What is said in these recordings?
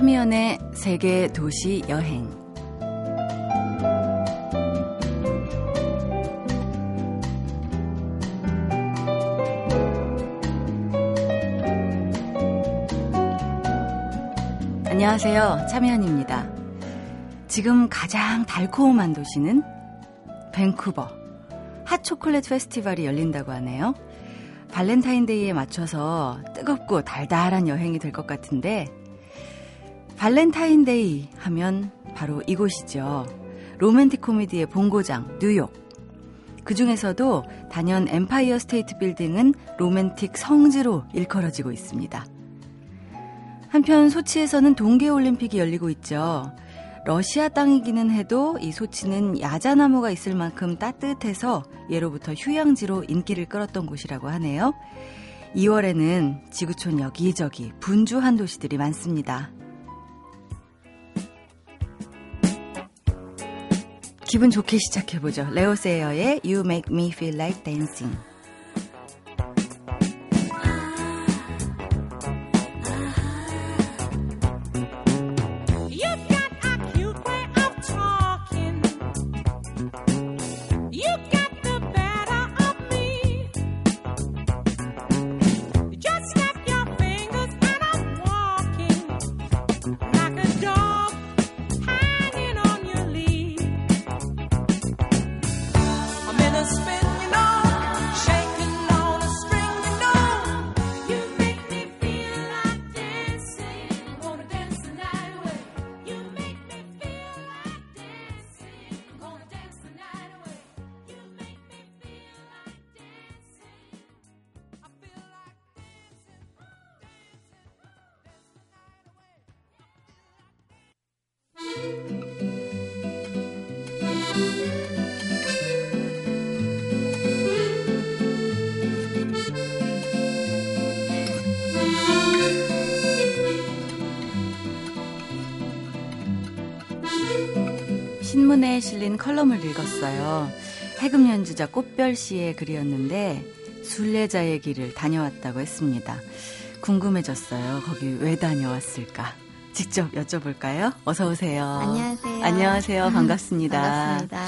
참여연의 세계 도시 여행. 안녕하세요. 참여연입니다. 지금 가장 달콤한 도시는 밴쿠버. 핫초콜릿 페스티벌이 열린다고 하네요. 발렌타인데이에 맞춰서 뜨겁고 달달한 여행이 될 것 같은데, 발렌타인데이 하면 바로 이곳이죠. 로맨틱 코미디의 본고장, 뉴욕. 그 중에서도 단연 엠파이어 스테이트 빌딩은 로맨틱 성지로 일컬어지고 있습니다. 한편 소치에서는 동계올림픽이 열리고 있죠. 러시아 땅이기는 해도 이 소치는 야자나무가 있을 만큼 따뜻해서 예로부터 휴양지로 인기를 끌었던 곳이라고 하네요. 2월에는 지구촌 여기저기 분주한 도시들이 많습니다. 기분 좋게 시작해보죠. 레오 세이어의 You Make Me Feel Like Dancing. 신문에 실린 컬럼을 읽었어요. 해금 연주자 꽃별 씨의 글이었는데 순례자의 길을 다녀왔다고 했습니다. 궁금해졌어요. 거기 왜 다녀왔을까? 직접 여쭤볼까요? 어서 오세요. 안녕하세요. 안녕하세요. 반갑습니다. 반갑습니다.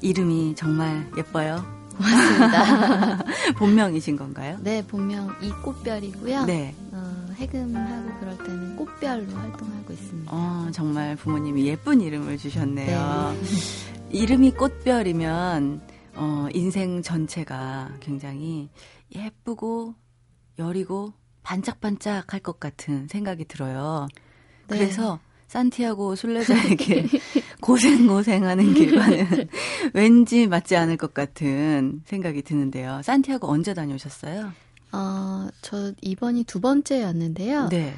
이름이 정말 예뻐요. 고맙습니다. 본명이신 건가요? 네, 본명 이꽃별이고요. 네. 어, 해금하고 그럴 때는 꽃별로 활동하고 있습니다. 어, 정말 부모님이 예쁜 이름을 주셨네요. 이름이 꽃별이면 어, 인생 전체가 굉장히 예쁘고 여리고 반짝반짝할 것 같은 생각이 들어요. 네. 그래서 산티아고 순례자의 길 고생고생하는 길과는 왠지 맞지 않을 것 같은 생각이 드는데요. 산티아고 언제 다녀오셨어요? 어, 저 이번이 두 번째였는데요. 네.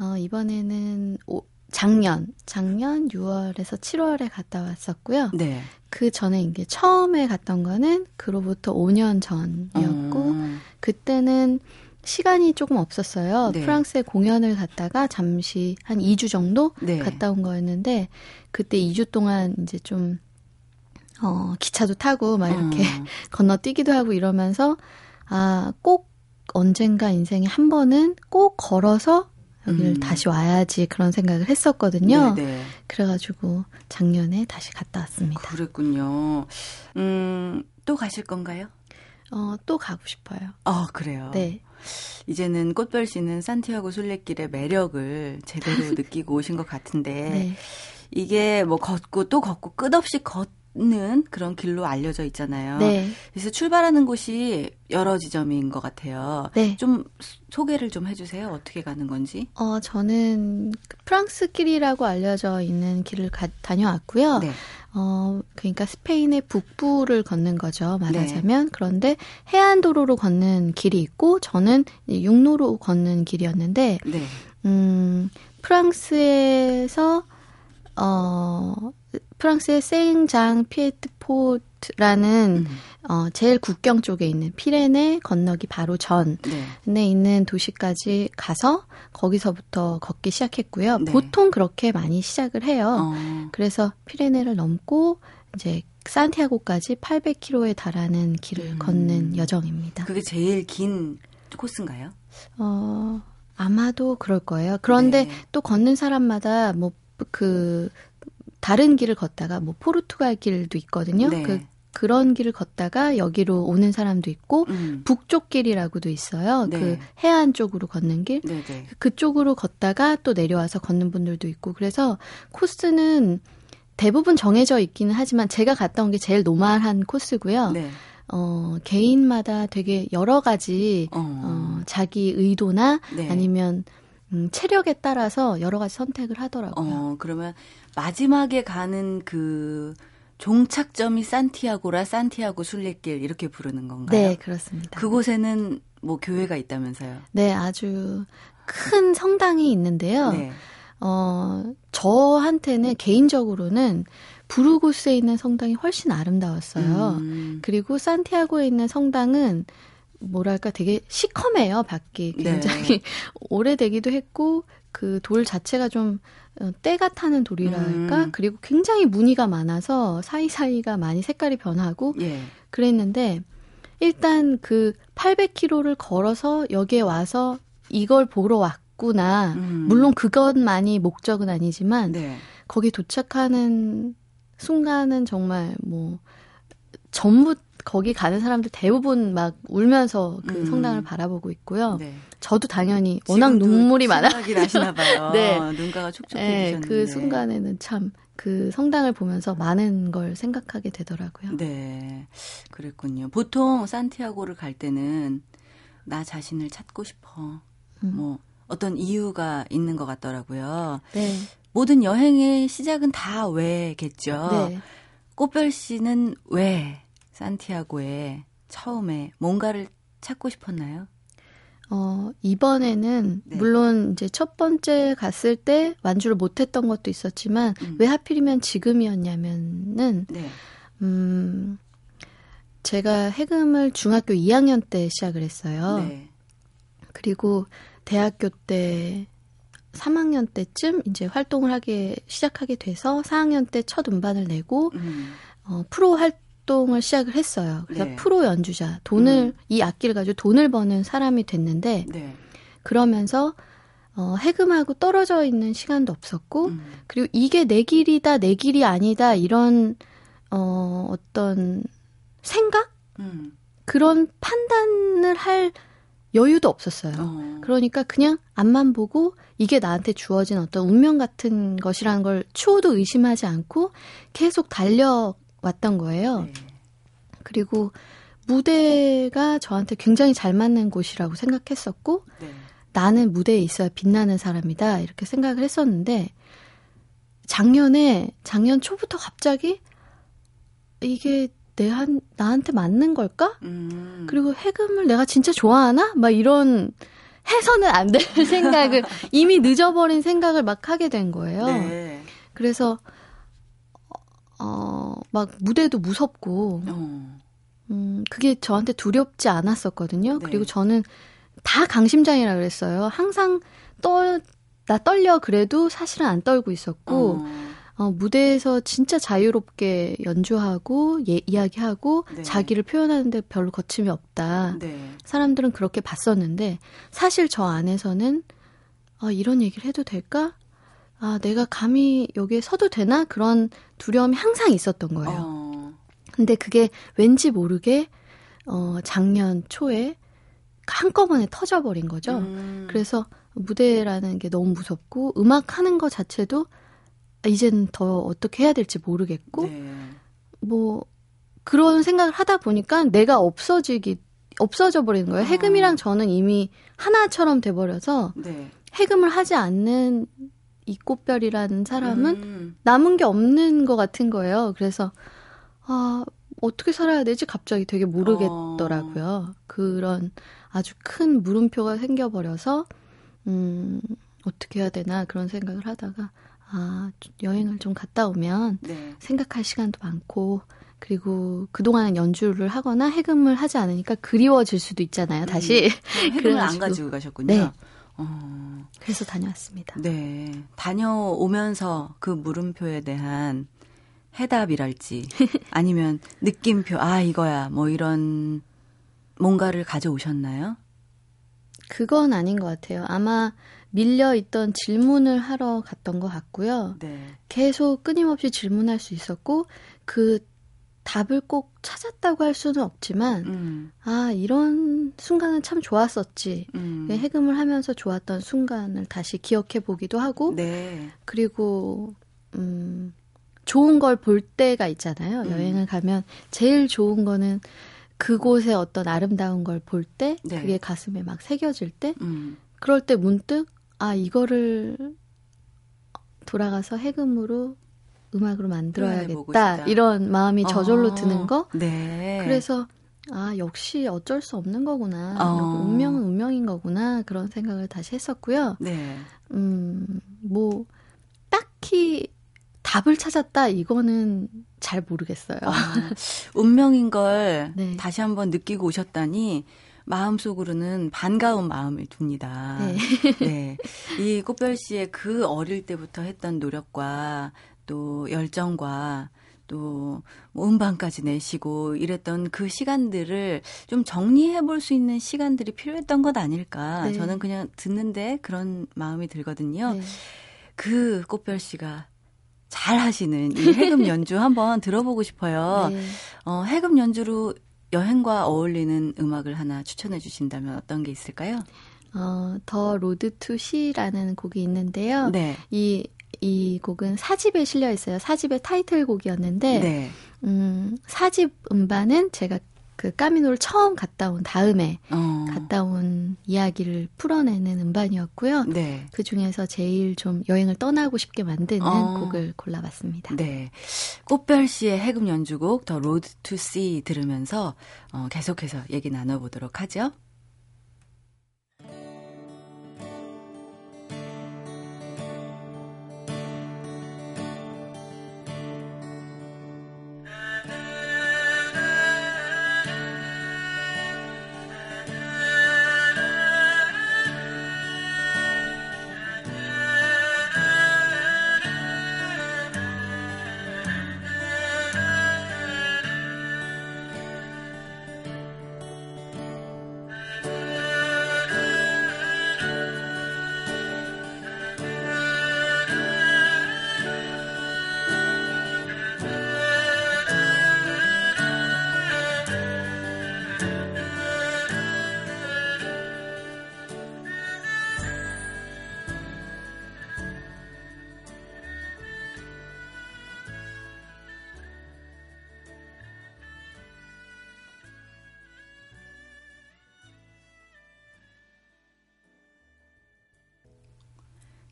어, 이번에는 오, 작년, 작년 6월에서 7월에 갔다 왔었고요. 네. 그 전에 이게 처음에 갔던 거는 그로부터 5년 전이었고, 어, 그때는 시간이 조금 없었어요. 네. 프랑스에 공연을 갔다가 잠시 한 2주 정도 네. 갔다 온 거였는데 그때 2주 동안 이제 좀 어, 기차도 타고 막 이렇게 어, 건너뛰기도 하고 이러면서 아, 꼭 언젠가 인생에 한 번은 꼭 걸어서 여기를 음. 다시 와야지 그런 생각을 했었거든요. 네, 네. 그래가지고 작년에 다시 갔다 왔습니다. 그랬군요. 음, 또 가실 건가요? 어, 또 가고 싶어요. 아, 그래요. 네. 이제는 꽃별 씨는 산티아고 순례길의 매력을 제대로 느끼고 오신 것 같은데 네. 이게 뭐 걷고 또 걷고 끝없이 걷 는 그런 길로 알려져 있잖아요. 네. 그래서 출발하는 곳이 여러 지점인 것 같아요. 네. 좀 소개를 좀 해주세요. 어떻게 가는 건지. 어, 저는 그 프랑스 길이라고 알려져 있는 길을 가, 다녀왔고요. 네. 어, 그러니까 스페인의 북부를 걷는 거죠. 네. 말하자면. 그런데 해안도로로 걷는 길이 있고, 저는 육로로 걷는 길이었는데, 네. 음, 프랑스에서, 어, 프랑스의 생장 피에드포르라는, 음. 어, 제일 국경 쪽에 있는 피레네 건너기 바로 전에 네. 있는 도시까지 가서 거기서부터 걷기 시작했고요. 네. 보통 그렇게 많이 시작을 해요. 어, 그래서 피레네를 넘고 이제 산티아고까지 800km에 달하는 길을 음. 걷는 여정입니다. 그게 제일 긴 코스인가요? 어, 아마도 그럴 거예요. 그런데 네. 또 걷는 사람마다 뭐그 다른 길을 걷다가 뭐 포르투갈 길도 있거든요. 네. 그 그런 길을 걷다가 여기로 오는 사람도 있고 음. 북쪽 길이라고도 있어요. 네. 그 해안 쪽으로 걷는 길. 네네. 그쪽으로 걷다가 또 내려와서 걷는 분들도 있고 그래서 코스는 대부분 정해져 있기는 하지만 제가 갔다 온 게 제일 normal한 코스고요. 네. 어, 개인마다 되게 여러 가지 어. 어, 자기 의도나 네. 아니면 음, 체력에 따라서 여러 가지 선택을 하더라고요. 어, 그러면 마지막에 가는 그 종착점이 산티아고라 산티아고 순례길 이렇게 부르는 건가요? 네, 그렇습니다. 그곳에는 뭐 교회가 있다면서요? 네, 아주 큰 성당이 있는데요. 네. 어, 저한테는 개인적으로는 부르고스에 있는 성당이 훨씬 아름다웠어요. 음, 그리고 산티아고에 있는 성당은 뭐랄까 되게 시커매요, 밖이. 네. 굉장히 오래되기도 했고 그 돌 자체가 좀 어, 때가 타는 돌이랄까? 음. 그리고 굉장히 무늬가 많아서 사이사이가 많이 색깔이 변하고 예. 그랬는데 일단 그 800km를 걸어서 여기에 와서 이걸 보러 왔구나. 음. 물론 그것만이 목적은 아니지만 네. 거기 도착하는 순간은 정말 뭐 전부 거기 가는 사람들 대부분 막 울면서 그 음. 성당을 바라보고 있고요. 네. 저도 당연히 워낙 눈물이 많아. 나시나 봐요. 네. 눈가가 촉촉해지셨는데. 네, 그 순간에는 참 그 성당을 보면서 많은 걸 생각하게 되더라고요. 네. 그랬군요. 보통 산티아고를 갈 때는 나 자신을 찾고 싶어. 음. 뭐 어떤 이유가 있는 것 같더라고요. 네, 모든 여행의 시작은 다 왜겠죠. 네. 꽃별 씨는 왜 산티아고에 처음에 뭔가를 찾고 싶었나요? 어, 이번에는 네. 물론 이제 첫 번째 갔을 때 완주를 못 했던 것도 있었지만 음. 왜 하필이면 지금이었냐면은 네. 음 제가 해금을 중학교 2학년 때 시작을 했어요. 네. 그리고 대학교 때 3학년 때쯤 이제 활동을 하게 시작하게 돼서 4학년 때 첫 음반을 내고 음. 어, 프로 활 동을 시작을 했어요. 그래서 네. 프로 연주자 돈을 음. 이 악기를 가지고 돈을 버는 사람이 됐는데 네. 그러면서 어, 해금하고 떨어져 있는 시간도 없었고 음. 그리고 이게 내 길이다 내 길이 아니다 이런 어, 어떤 생각 음. 그런 판단을 할 여유도 없었어요. 어. 그러니까 그냥 앞만 보고 이게 나한테 주어진 어떤 운명 같은 것이라는 걸 추호도 의심하지 않고 계속 달려 왔던 거예요. 네. 그리고 무대가 저한테 굉장히 잘 맞는 곳이라고 생각했었고 네. 나는 무대에 있어야 빛나는 사람이다 이렇게 생각을 했었는데 작년에 작년 초부터 갑자기 이게 내 한 나한테 맞는 걸까? 음. 그리고 해금을 내가 진짜 좋아하나? 막 이런 해서는 안 될 생각을 이미 늦어버린 생각을 막 하게 된 거예요. 네. 그래서 어 막 무대도 무섭고 어. 음 그게 저한테 두렵지 않았었거든요. 네. 그리고 저는 다 강심장이라 그랬어요. 항상 떨 나 떨려 그래도 사실은 안 떨고 있었고 어. 어, 무대에서 진짜 자유롭게 연주하고 예, 이야기하고 네. 자기를 표현하는데 별로 거침이 없다. 네. 사람들은 그렇게 봤었는데 사실 저 안에서는 아, 이런 얘기를 해도 될까? 아, 내가 감히 여기에 서도 되나? 그런 두려움이 항상 있었던 거예요. 어. 근데 그게 왠지 모르게 어, 작년 초에 한꺼번에 터져버린 거죠. 음. 그래서 무대라는 게 너무 무섭고 음악 하는 것 자체도 이제는 더 어떻게 해야 될지 모르겠고 네. 뭐 그런 생각을 하다 보니까 내가 없어지기 없어져 버리는 거예요. 아. 해금이랑 저는 이미 하나처럼 돼 버려서 네. 해금을 하지 않는 이 꽃별이라는 사람은 음. 남은 게 없는 것 같은 거예요. 그래서 아 어떻게 살아야 되지 갑자기 되게 모르겠더라고요. 그런 아주 큰 물음표가 생겨버려서 음 어떻게 해야 되나 그런 생각을 하다가 아 여행을 좀 갔다 오면 네. 생각할 시간도 많고 그리고 그동안은 연주를 하거나 해금을 하지 않으니까 그리워질 수도 있잖아요. 다시 해금을 안. 가지고 가셨군요. 네. 어. 그래서 다녀왔습니다. 네. 다녀오면서 그 물음표에 대한 해답이랄지 아니면 느낌표 아 이거야 뭐 이런 뭔가를 가져오셨나요? 그건 아닌 것 같아요. 아마 밀려 있던 질문을 하러 갔던 것 같고요. 네. 계속 끊임없이 질문할 수 있었고 그 답을 꼭 찾았다고 할 수는 없지만 음, 아 이런 순간은 참 좋았었지. 음. 해금을 하면서 좋았던 순간을 다시 기억해 보기도 하고 네. 그리고 음 좋은 걸 볼 때가 있잖아요. 음. 여행을 가면 제일 좋은 거는 그곳의 어떤 아름다운 걸 볼때 네. 그게 가슴에 막 새겨질 때 음, 그럴 때 문득 아 이거를 돌아가서 해금으로 음악으로 만들어야겠다. 이런 마음이 저절로 어, 드는 거 네. 그래서 아 역시 어쩔 수 없는 거구나 어. 운명은 운명인 거구나 그런 생각을 다시 했었고요 네. 음뭐 딱히 답을 찾았다 이거는 잘 모르겠어요 아, 운명인 걸 네. 다시 한번 느끼고 오셨다니 마음속으로는 반가운 마음을 둡니다. 네. 네. 이 꽃별 씨의 그 어릴 때부터 했던 노력과 또 열정과 또뭐 음반까지 내시고 이랬던 그 시간들을 좀 정리해 볼 수 있는 시간들이 필요했던 것 아닐까. 네. 저는 그냥 듣는데 그런 마음이 들거든요. 네. 그 꽃별 씨가 잘 하시는 이 해금 연주 한번 들어보고 싶어요. 네. 어, 해금 연주로 여행과 어울리는 음악을 하나 추천해 주신다면 어떤 게 있을까요? 어, The Road to Sea라는 곡이 있는데요. 네. 이, 이 곡은 사집에 실려 있어요. 사집의 타이틀곡이었는데, 네. 음, 사집 음반은 제가 그 까미노를 처음 갔다 온 다음에 어. 갔다 온 이야기를 풀어내는 음반이었고요. 네. 그 중에서 제일 좀 여행을 떠나고 싶게 만드는 어. 곡을 골라봤습니다. 네. 꽃별 씨의 해금 연주곡 더 로드 투 씨 들으면서 어, 계속해서 얘기 나눠보도록 하죠.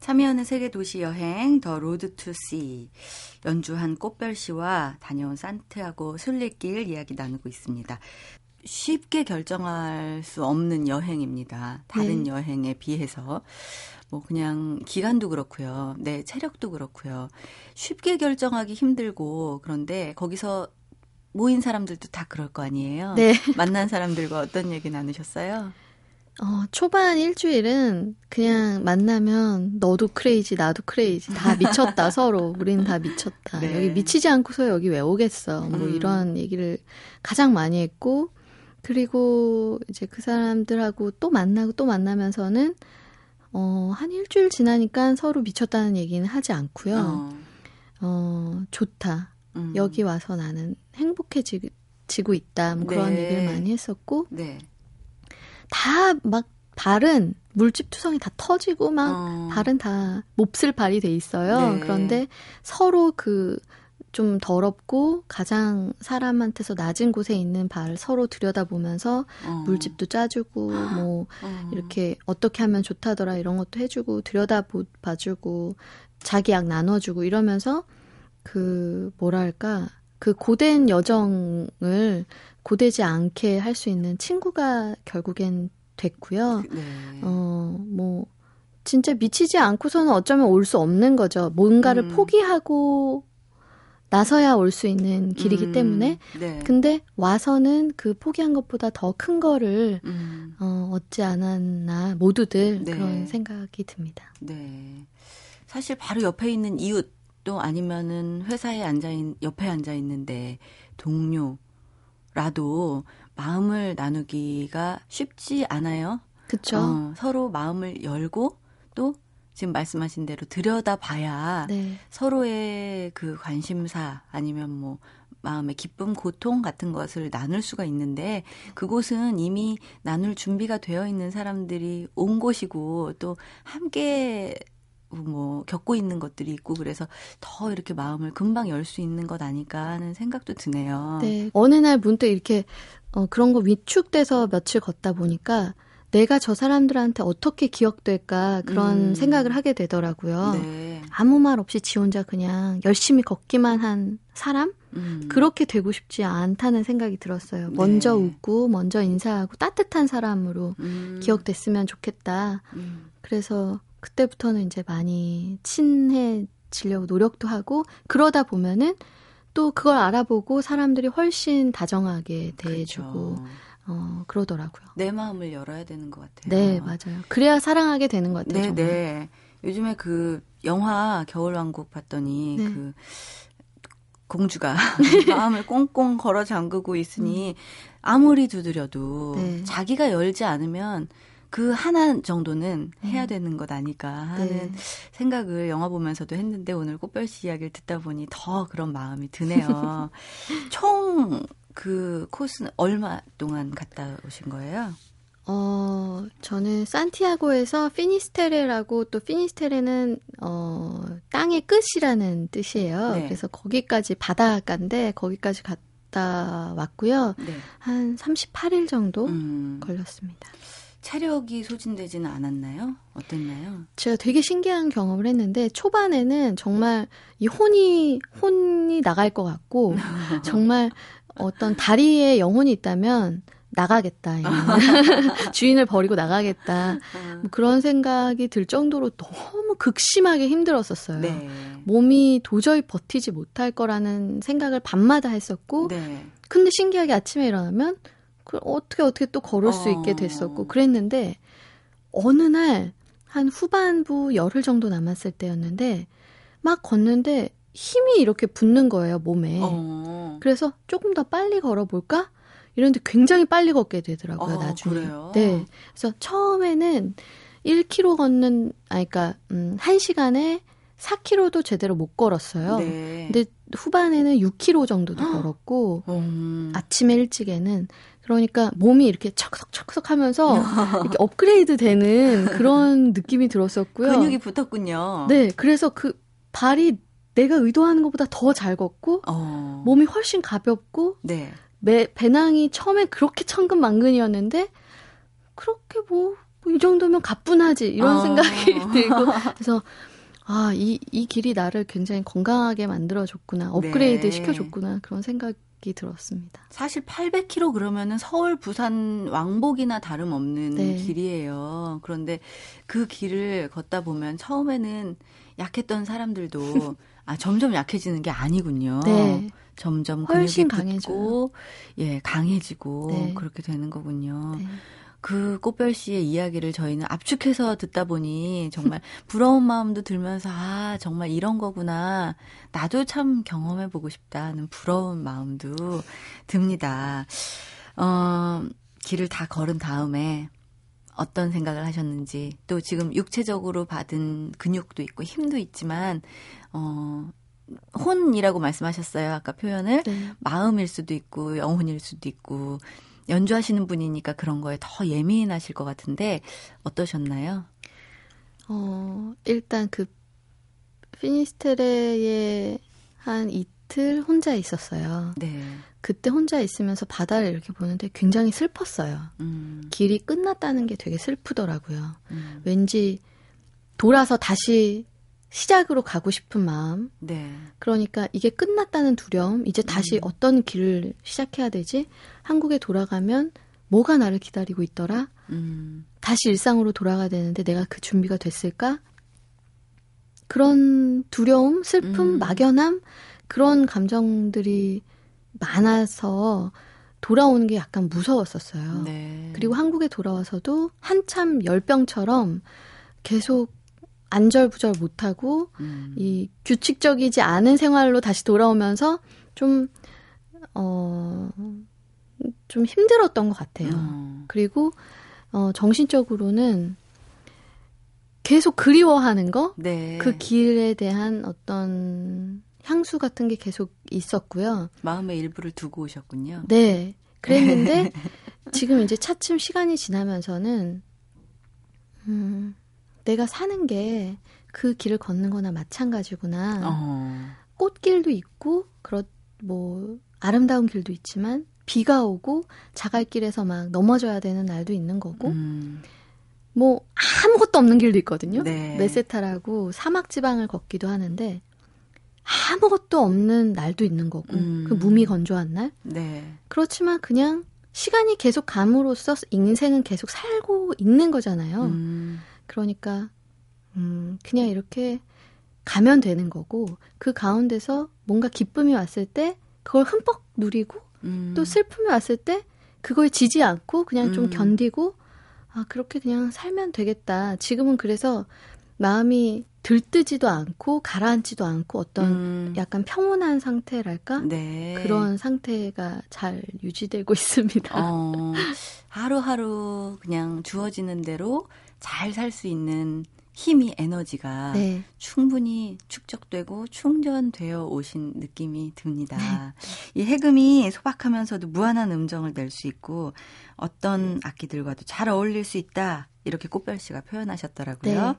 참여하는 세계 도시 여행 The Road to See 연주한 꽃별 씨와 다녀온 산티아고 순례길 이야기 나누고 있습니다. 쉽게 결정할 수 없는 여행입니다. 다른 네. 여행에 비해서 뭐 그냥 기간도 그렇고요. 네, 체력도 그렇고요. 쉽게 결정하기 힘들고 그런데 거기서 모인 사람들도 다 그럴 거 아니에요. 네. 만난 사람들과 어떤 얘기 나누셨어요? 어, 초반 일주일은 그냥 만나면 너도 크레이지, 나도 크레이지. 다 미쳤다, 서로. 우리는 다 미쳤다. 네. 여기 미치지 않고서 여기 왜 오겠어. 뭐 음. 이런 얘기를 가장 많이 했고, 그리고 이제 그 사람들하고 또 만나고 또 만나면서는, 어, 한 일주일 지나니까 서로 미쳤다는 얘기는 하지 않고요. 어, 어, 좋다. 음. 여기 와서 나는 행복해지고 있다. 뭐 그런 네. 얘기를 많이 했었고, 네. 다 막 발은 물집 투성이 다 터지고 막 어. 발은 다 몹쓸 발이 돼 있어요. 네. 그런데 서로 그 좀 더럽고 가장 사람한테서 낮은 곳에 있는 발을 서로 들여다보면서 어. 물집도 짜주고 뭐 어. 이렇게 어떻게 하면 좋다더라 이런 것도 해주고 들여다봐주고 자기 약 나눠주고 이러면서 그 뭐랄까 그 고된 여정을 고되지 않게 할 수 있는 친구가 결국엔 됐고요. 네. 어, 뭐, 진짜 미치지 않고서는 어쩌면 올 수 없는 거죠. 뭔가를 음. 포기하고 나서야 올 수 있는 길이기 음, 때문에. 네. 근데 와서는 그 포기한 것보다 더 큰 거를, 음, 어, 얻지 않았나, 모두들 네. 그런 생각이 듭니다. 네. 사실 바로 옆에 있는 이웃 또 아니면은 회사에 앉아 있 옆에 앉아 있는데 동료라도 마음을 나누기가 쉽지 않아요. 그쵸. 어, 서로 마음을 열고 또 지금 말씀하신 대로 들여다봐야 네. 서로의 그 관심사 아니면 뭐 마음의 기쁨, 고통 같은 것을 나눌 수가 있는데 그곳은 이미 나눌 준비가 되어 있는 사람들이 온 곳이고 또 함께 뭐 겪고 있는 것들이 있고 그래서 더 이렇게 마음을 금방 열 수 있는 것 아닐까 하는 생각도 드네요. 네. 어느 날 문득 이렇게 어, 그런 거 위축돼서 며칠 걷다 보니까 내가 저 사람들한테 어떻게 기억될까 그런 음. 생각을 하게 되더라고요. 네. 아무 말 없이 지 혼자 그냥 열심히 걷기만 한 사람? 음. 그렇게 되고 싶지 않다는 생각이 들었어요. 먼저 네. 웃고, 먼저 인사하고, 따뜻한 사람으로 음. 기억됐으면 좋겠다. 음. 그래서 그때부터는 이제 많이 친해지려고 노력도 하고, 그러다 보면은 또 그걸 알아보고 사람들이 훨씬 다정하게 대해주고, 그렇죠. 어, 그러더라고요. 내 마음을 열어야 되는 것 같아요. 네, 맞아요. 그래야 사랑하게 되는 것 같아요. 네, 정말. 네. 요즘에 그 영화 겨울왕국 봤더니 네. 그 공주가 마음을 꽁꽁 걸어 잠그고 있으니 음. 아무리 두드려도 네. 자기가 열지 않으면 그 하나 정도는 해야 음. 되는 것 아닐까 하는 네. 생각을 영화 보면서도 했는데 오늘 꽃별씨 이야기를 듣다 보니 더 그런 마음이 드네요. 총 그 코스는 얼마 동안 갔다 오신 거예요? 어, 저는 산티아고에서 피니스테레라고 또 피니스테레는 어, 땅의 끝이라는 뜻이에요. 네. 그래서 거기까지 바닷가인데 거기까지 갔다 왔고요. 네. 한 38일 정도 음. 걸렸습니다. 체력이 소진되지는 않았나요? 어땠나요? 제가 되게 신기한 경험을 했는데 초반에는 정말 이 혼이 혼이 나갈 것 같고 정말 어떤 다리에 영혼이 있다면 나가겠다. 주인을 버리고 나가겠다. 뭐 그런 생각이 들 정도로 너무 극심하게 힘들었었어요. 네. 몸이 도저히 버티지 못할 거라는 생각을 밤마다 했었고, 네. 근데 신기하게 아침에 일어나면 그 어떻게 어떻게 또 걸을 수 있게 어. 됐었고 그랬는데 어느 날 한 후반부 열흘 정도 남았을 때였는데 막 걷는데 힘이 이렇게 붙는 거예요 몸에. 어. 그래서 조금 더 빨리 걸어볼까? 이런데 굉장히 빨리 걷게 되더라고요, 어, 나중에. 그래요? 네. 그래서 처음에는 1km 걷는, 아, 그니까, 음, 1시간에 4km도 제대로 못 걸었어요. 네. 근데 후반에는 6km 정도도 걸었고, 음. 아침에 일찍에는, 그러니까 몸이 이렇게 척석척석 하면서 이렇게 업그레이드 되는 그런 느낌이 들었었고요. 근육이 붙었군요. 네. 그래서 그 발이 내가 의도하는 것보다 더 잘 걷고, 어. 몸이 훨씬 가볍고, 네. 매, 배낭이 처음에 그렇게 천근만근이었는데 그렇게 뭐, 뭐이 정도면 가뿐하지 이런 아. 생각이 들고 그래서 아, 이, 이 길이 나를 굉장히 건강하게 만들어줬구나. 업그레이드 네. 시켜줬구나. 그런 생각이 들었습니다. 사실 800km 그러면은 서울, 부산 왕복이나 다름없는 네. 길이에요. 그런데 그 길을 걷다 보면 처음에는 약했던 사람들도 아, 점점 약해지는 게 아니군요. 네. 점점 근육이 붙고 예 강해지고 네. 그렇게 되는 거군요. 네. 그 꽃별 씨의 이야기를 저희는 압축해서 듣다 보니 정말 부러운 마음도 들면서 아 정말 이런 거구나 나도 참 경험해 보고 싶다 는 부러운 마음도 듭니다. 어 길을 다 걸은 다음에 어떤 생각을 하셨는지 또 지금 육체적으로 받은 근육도 있고 힘도 있지만 어 혼이라고 말씀하셨어요. 아까 표현을 네. 마음일 수도 있고 영혼일 수도 있고 연주하시는 분이니까 그런 거에 더 예민하실 것 같은데 어떠셨나요? 어, 일단 그 피니스테레에 한 이틀 혼자 있었어요. 네. 그때 혼자 있으면서 바다를 이렇게 보는데 굉장히 슬펐어요. 음. 길이 끝났다는 게 되게 슬프더라고요. 음. 왠지 돌아서 다시 시작으로 가고 싶은 마음. 네. 그러니까 이게 끝났다는 두려움. 이제 다시 음. 어떤 길을 시작해야 되지? 한국에 돌아가면 뭐가 나를 기다리고 있더라? 음. 다시 일상으로 돌아가야 되는데 내가 그 준비가 됐을까? 그런 두려움, 슬픔, 음. 막연함 그런 감정들이 많아서 돌아오는 게 약간 무서웠었어요. 네. 그리고 한국에 돌아와서도 한참 열병처럼 계속 안절부절 못하고 음. 이 규칙적이지 않은 생활로 다시 돌아오면서 좀 어, 좀 힘들었던 것 같아요. 음. 그리고 어, 정신적으로는 계속 그리워하는 거, 네. 그 길에 대한 어떤 향수 같은 게 계속 있었고요. 마음의 일부를 두고 오셨군요. 네. 그랬는데 지금 이제 차츰 시간이 지나면서는 음, 내가 사는 게 그 길을 걷는 거나 마찬가지구나. 어. 꽃길도 있고 그렇 뭐 아름다운 길도 있지만 비가 오고 자갈길에서 막 넘어져야 되는 날도 있는 거고 음. 뭐 아무것도 없는 길도 있거든요. 네. 메세타라고 사막 지방을 걷기도 하는데 아무것도 없는 날도 있는 거고 음. 그 몸이 건조한 날. 네. 그렇지만 그냥 시간이 계속 감으로써 인생은 계속 살고 있는 거잖아요. 음. 그러니까 음, 그냥 이렇게 가면 되는 거고 그 가운데서 뭔가 기쁨이 왔을 때 그걸 흠뻑 누리고 음. 또 슬픔이 왔을 때 그거에 지지 않고 그냥 좀 음. 견디고 아 그렇게 그냥 살면 되겠다. 지금은 그래서 마음이 들뜨지도 않고 가라앉지도 않고 어떤 음. 약간 평온한 상태랄까 네. 그런 상태가 잘 유지되고 있습니다. 어, 하루하루 그냥 주어지는 대로 잘 살 수 있는 힘이 에너지가 네. 충분히 축적되고 충전되어 오신 느낌이 듭니다. 이 해금이 소박하면서도 무한한 음정을 낼 수 있고 어떤 악기들과도 잘 어울릴 수 있다. 이렇게 꽃별 씨가 표현하셨더라고요. 네.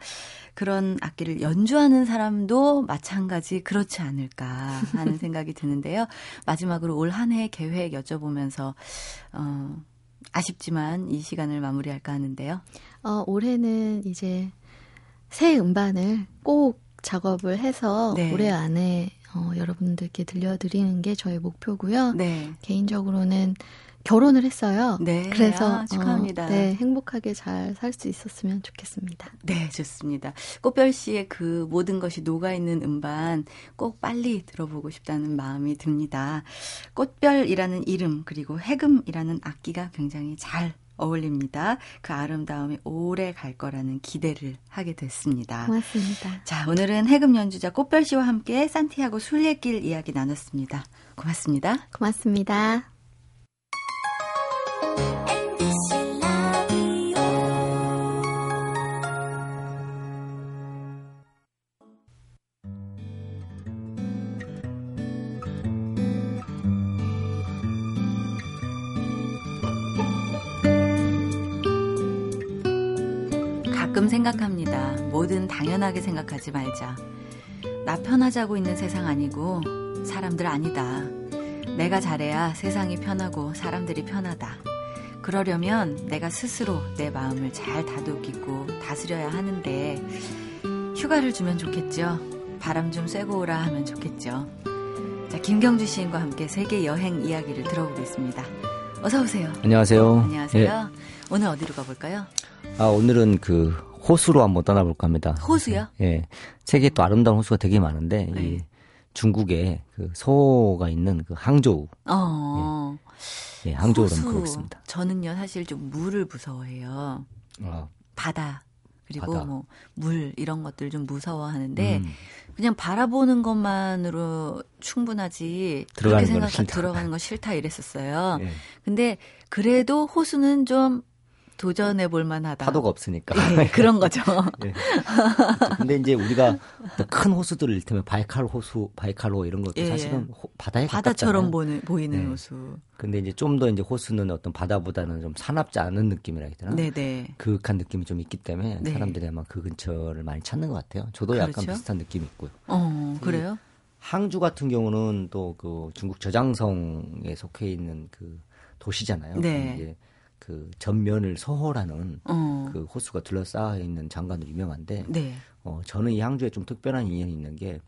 그런 악기를 연주하는 사람도 마찬가지 그렇지 않을까 하는 생각이 드는데요. 마지막으로 올 한 해 계획 여쭤보면서 어, 아쉽지만 이 시간을 마무리할까 하는데요. 어, 올해는 이제 새 음반을 꼭 작업을 해서 네. 올해 안에 어, 여러분들께 들려드리는 게 저의 목표고요. 네. 개인적으로는 결혼을 했어요. 네. 그래서 아, 축하합니다. 어, 네, 행복하게 잘 살 수 있었으면 좋겠습니다. 네, 좋습니다. 꽃별 씨의 그 모든 것이 녹아 있는 음반 꼭 빨리 들어보고 싶다는 마음이 듭니다. 꽃별이라는 이름, 그리고 해금이라는 악기가 굉장히 잘 어울립니다. 그 아름다움이 오래 갈 거라는 기대를 하게 됐습니다. 고맙습니다. 자, 오늘은 해금 연주자 꽃별 씨와 함께 산티아고 순례길 이야기 나눴습니다. 고맙습니다. 고맙습니다. 당연하게 생각하지 말자. 나 편하자고 있는 세상 아니고 사람들 아니다. 내가 잘해야 세상이 편하고 사람들이 편하다. 그러려면 내가 스스로 내 마음을 잘 다독이고 다스려야 하는데 휴가를 주면 좋겠죠. 바람 좀 쐬고 오라 하면 좋겠죠. 자, 김경주 시인과 함께 세계 여행 이야기를 들어보겠습니다. 어서 오세요. 안녕하세요. 안녕하세요. 예. 오늘 어디로 가볼까요? 아, 오늘은 그 호수로 한번 떠나볼까 합니다. 호수요? 예. 세계에 또 아름다운 호수가 되게 많은데 네. 이 중국에 그 서호가 있는 그 항저우. 어. 예, 항저우로 호수. 가보겠습니다. 저는요 사실 좀 물을 무서워해요. 아, 바다 그리고 바다. 뭐 물 이런 것들 좀 무서워하는데 음. 그냥 바라보는 것만으로 충분하지 들어가는 그렇게 건 싫다. 들어가는 거 싫다 이랬었어요. 예. 근데 그래도 호수는 좀 도전해 볼 만하다. 파도가 없으니까. 예, 그런 거죠. 예. 근데 이제 우리가 또큰 호수들을 이를테면 바이칼 호수, 바이칼호 이런 것도 예, 사실은 호- 바다에 바다처럼. 보는, 보이는 네. 호수. 근데 이제 좀 더 이제 호수는 어떤 바다보다는 좀 사납지 않은 느낌이라 해야 되나? 네네. 그윽한 느낌이 좀 있기 때문에 네. 사람들이 아마 그 근처를 많이 찾는 것 같아요. 저도 약간 그렇죠. 비슷한 느낌이 있고요. 어 그래요? 항주 같은 경우는 또 그 중국 저장성에 속해 있는 그 도시잖아요. 네. 그 전면을 서호라는 어. 그 호수가 둘러싸여 있는 장관으로 유명한데 네. 어 저는 이 항주에 좀 특별한 인연이 있는 게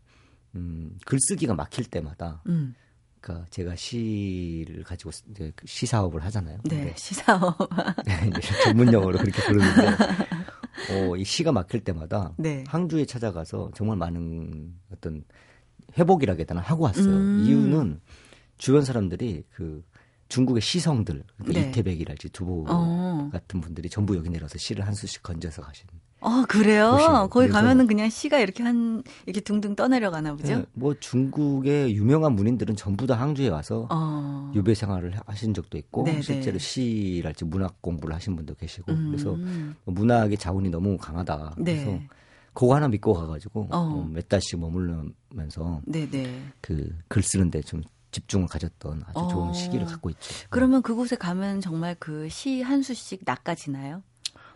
음, 글쓰기가 막힐 때마다 음. 그러니까 제가 시를 가지고 그시 사업을 하잖아요. 네. 시 사업. 이제 전문 용어로 그렇게 부르는데 어, 이 시가 막힐 때마다 네. 항주에 찾아가서 정말 많은 어떤 회복이라 해야 되나 하고 왔어요. 음. 이유는 주변 사람들이 그 중국의 시성들, 그 네. 이태백이랄지 두보 어. 같은 분들이 전부 여기 내려서 시를 한 수씩 건져서 가신. 어, 그래요? 도시예요. 거기 가면은 그냥 시가 이렇게 한, 이렇게 둥둥 떠내려가나 보죠? 네, 뭐 중국의 유명한 문인들은 전부 다 항주에 와서 어. 유배 생활을 하신 적도 있고 네네. 실제로 시랄지 문학 공부를 하신 분도 계시고 그래서 음. 문학의 자원이 너무 강하다. 네. 그래서 그거 하나 믿고 가가지고 어. 어, 몇 달씩 머물면서 네네. 그글 쓰는데 좀 집중을 가졌던 아주 좋은 어. 시기를 갖고 있죠. 그러면 그곳에 가면 정말 그 시 한 수씩 낚아지나요?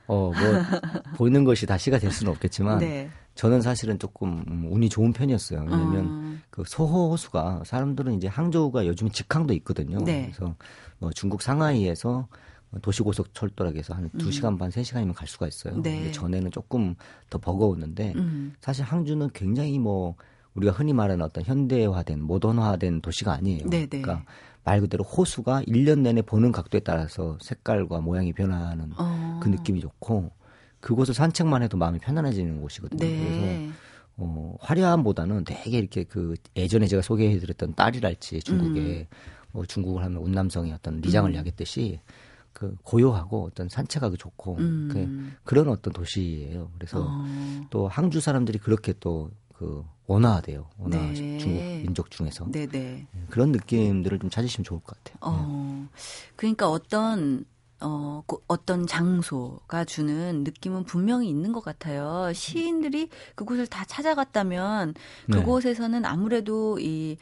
어, 뭐 보이는 것이 다 시가 될 수는 없겠지만 네. 저는 사실은 조금 음, 운이 좋은 편이었어요. 왜냐면 음. 그 소호 호수가 사람들은 이제 항저우가 요즘 직항도 있거든요. 네. 그래서 뭐 중국 상하이에서 도시고속 철도락에서 한 두시간 반, 세시간이면 갈 수가 있어요. 음. 네. 근데 전에는 조금 더 버거웠는데 음. 사실 항주는 굉장히 뭐 우리가 흔히 말하는 어떤 현대화된 모던화된 도시가 아니에요. 네네. 그러니까 말 그대로 호수가 1년 내내 보는 각도에 따라서 색깔과 모양이 변하는 어. 그 느낌이 좋고 그곳을 산책만 해도 마음이 편안해지는 곳이거든요. 그래서 네. 어, 화려함보다는 되게 이렇게 그 예전에 제가 소개해드렸던 딸이랄지 중국에 음. 뭐 중국을 하면 운남성의 어떤 리장을 야겼듯이 그 고요하고 어떤 산책하기 좋고 음. 그, 그런 어떤 도시예요. 그래서 어. 또 항주 사람들이 그렇게 또그 원화돼요. 원화 네. 중국 민족 중에서 네네. 그런 느낌들을 좀 찾으시면 좋을 것 같아요. 어. 그러니까 어떤 어, 그 어떤 장소가 주는 느낌은 분명히 있는 것 같아요. 시인들이 그곳을 다 찾아갔다면 네. 그곳에서는 아무래도 이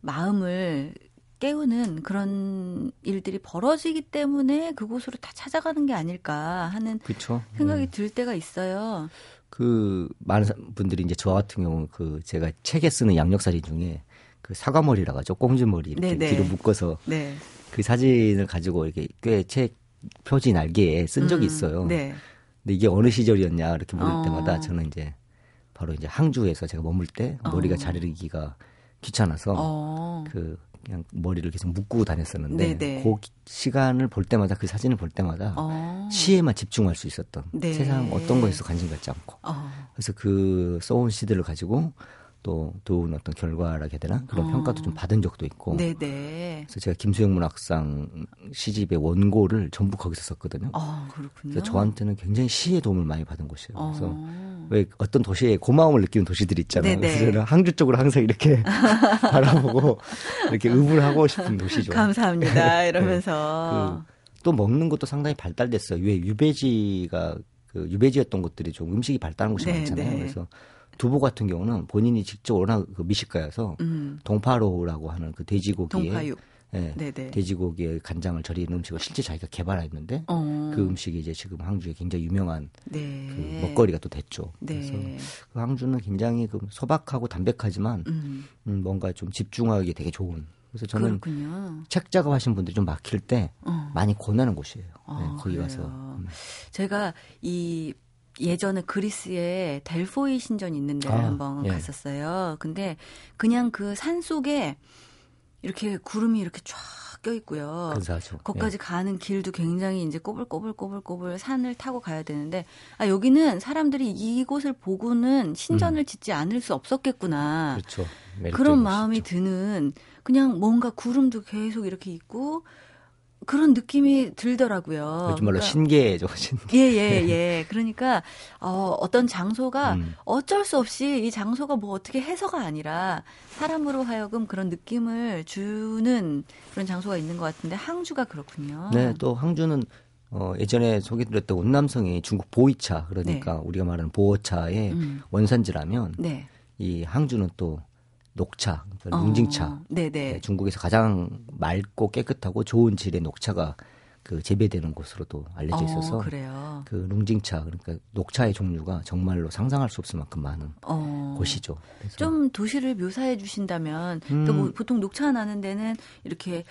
마음을 깨우는 그런 일들이 벌어지기 때문에 그곳으로 다 찾아가는 게 아닐까 하는 그렇죠. 생각이 들 때가 있어요. 그 많은 사- 분들이 이제 저 같은 경우 그 제가 책에 쓰는 양력사진 중에 그 사과머리라고 하죠. 꽁지머리 이렇게 네네. 뒤로 묶어서 네. 그 사진을 가지고 이렇게 꽤 책 표지 날개에 쓴 적이 음, 있어요. 네. 근데 이게 어느 시절이었냐 이렇게 물을 어. 때마다 저는 이제 바로 이제 항주에서 제가 머물 때 머리가 어. 자르기가 귀찮아서 어. 그 그냥 머리를 계속 묶고 다녔었는데 네네. 그 기- 시간을 볼 때마다 그 사진을 볼 때마다 어. 시에만 집중할 수 있었던 네. 세상 어떤 거에서 관심 갖지 않고 어. 그래서 그 써온 시들을 가지고 또 좋은 어떤 결과라 해야 되나 그런 어. 평가도 좀 받은 적도 있고 네네. 그래서 제가 김수영 문학상 시집의 원고를 전부 거기서 썼거든요. 어, 그렇군요. 그래서 저한테는 굉장히 시의 도움을 많이 받은 곳이에요. 그래서 어. 왜 어떤 도시에 고마움을 느끼는 도시들이 있잖아요. 네네. 그래서 저는 항주 쪽으로 항상 이렇게 바라보고 이렇게 의붓을 하고 싶은 도시죠. 감사합니다. 이러면서. 그 또 먹는 것도 상당히 발달됐어요. 왜 유배지가 그 유배지였던 곳들이 좀 음식이 발달한 곳이 네, 많잖아요. 네. 그래서 두부 같은 경우는 본인이 직접 워낙 그 미식가여서 음, 동파로라고 하는 그 돼지고기에 동파육. 예, 네네. 돼지고기에 간장을 절이는 음식을 실제 자기가 개발했는데 어. 그 음식이 이제 지금 항주에 굉장히 유명한 네. 그 먹거리가 또 됐죠. 그래서 네. 그 항주는 굉장히 그 소박하고 담백하지만 음, 음, 뭔가 좀 집중하기 되게 좋은. 그래서 저는 그렇군요. 책 작업하신 분들이 좀 막힐 때 어. 많이 권하는 곳이에요. 아, 네, 거기 그래요. 가서. 음. 제가 이 예전에 그리스에 델포이 신전 있는 데를 아, 한번 예. 갔었어요. 근데 그냥 그 산 속에 이렇게 구름이 이렇게 쫙 껴 있고요. 근사하죠. 거기까지 가는 길도 굉장히 이제 꼬불꼬불꼬불꼬불 산을 타고 가야 되는데 아 여기는 사람들이 이곳을 보고는 신전을 짓지 않을 수 없었겠구나. 음. 그렇죠. 그런 마음이 곳이죠. 드는 그냥 뭔가 구름도 계속 이렇게 있고 그런 느낌이 들더라고요. 요즘 말로 그러니까 신기해져. 신기. 예, 예, 예. 그러니까, 어, 어떤 장소가 음. 어쩔 수 없이 이 장소가 뭐 어떻게 해서가 아니라 사람으로 하여금 그런 느낌을 주는 그런 장소가 있는 것 같은데 항주가 그렇군요. 네, 또 항주는 어, 예전에 소개드렸던 운남성이 중국 보이차 그러니까 우리가 말하는 보어차의 네. 음. 원산지라면 네. 이 항주는 또 녹차, 그러니까 어, 룽징차. 네네. 네, 중국에서 가장 맑고 깨끗하고 좋은 질의 녹차가 그 재배되는 곳으로도 알려져 있어서 어, 그래요. 그 룽징차 그러니까 녹차의 종류가 정말로 상상할 수 없을 만큼 많은 어. 곳이죠. 좀 도시를 묘사해 주신다면, 음. 그러니까 뭐 보통 녹차 나는 데는 이렇게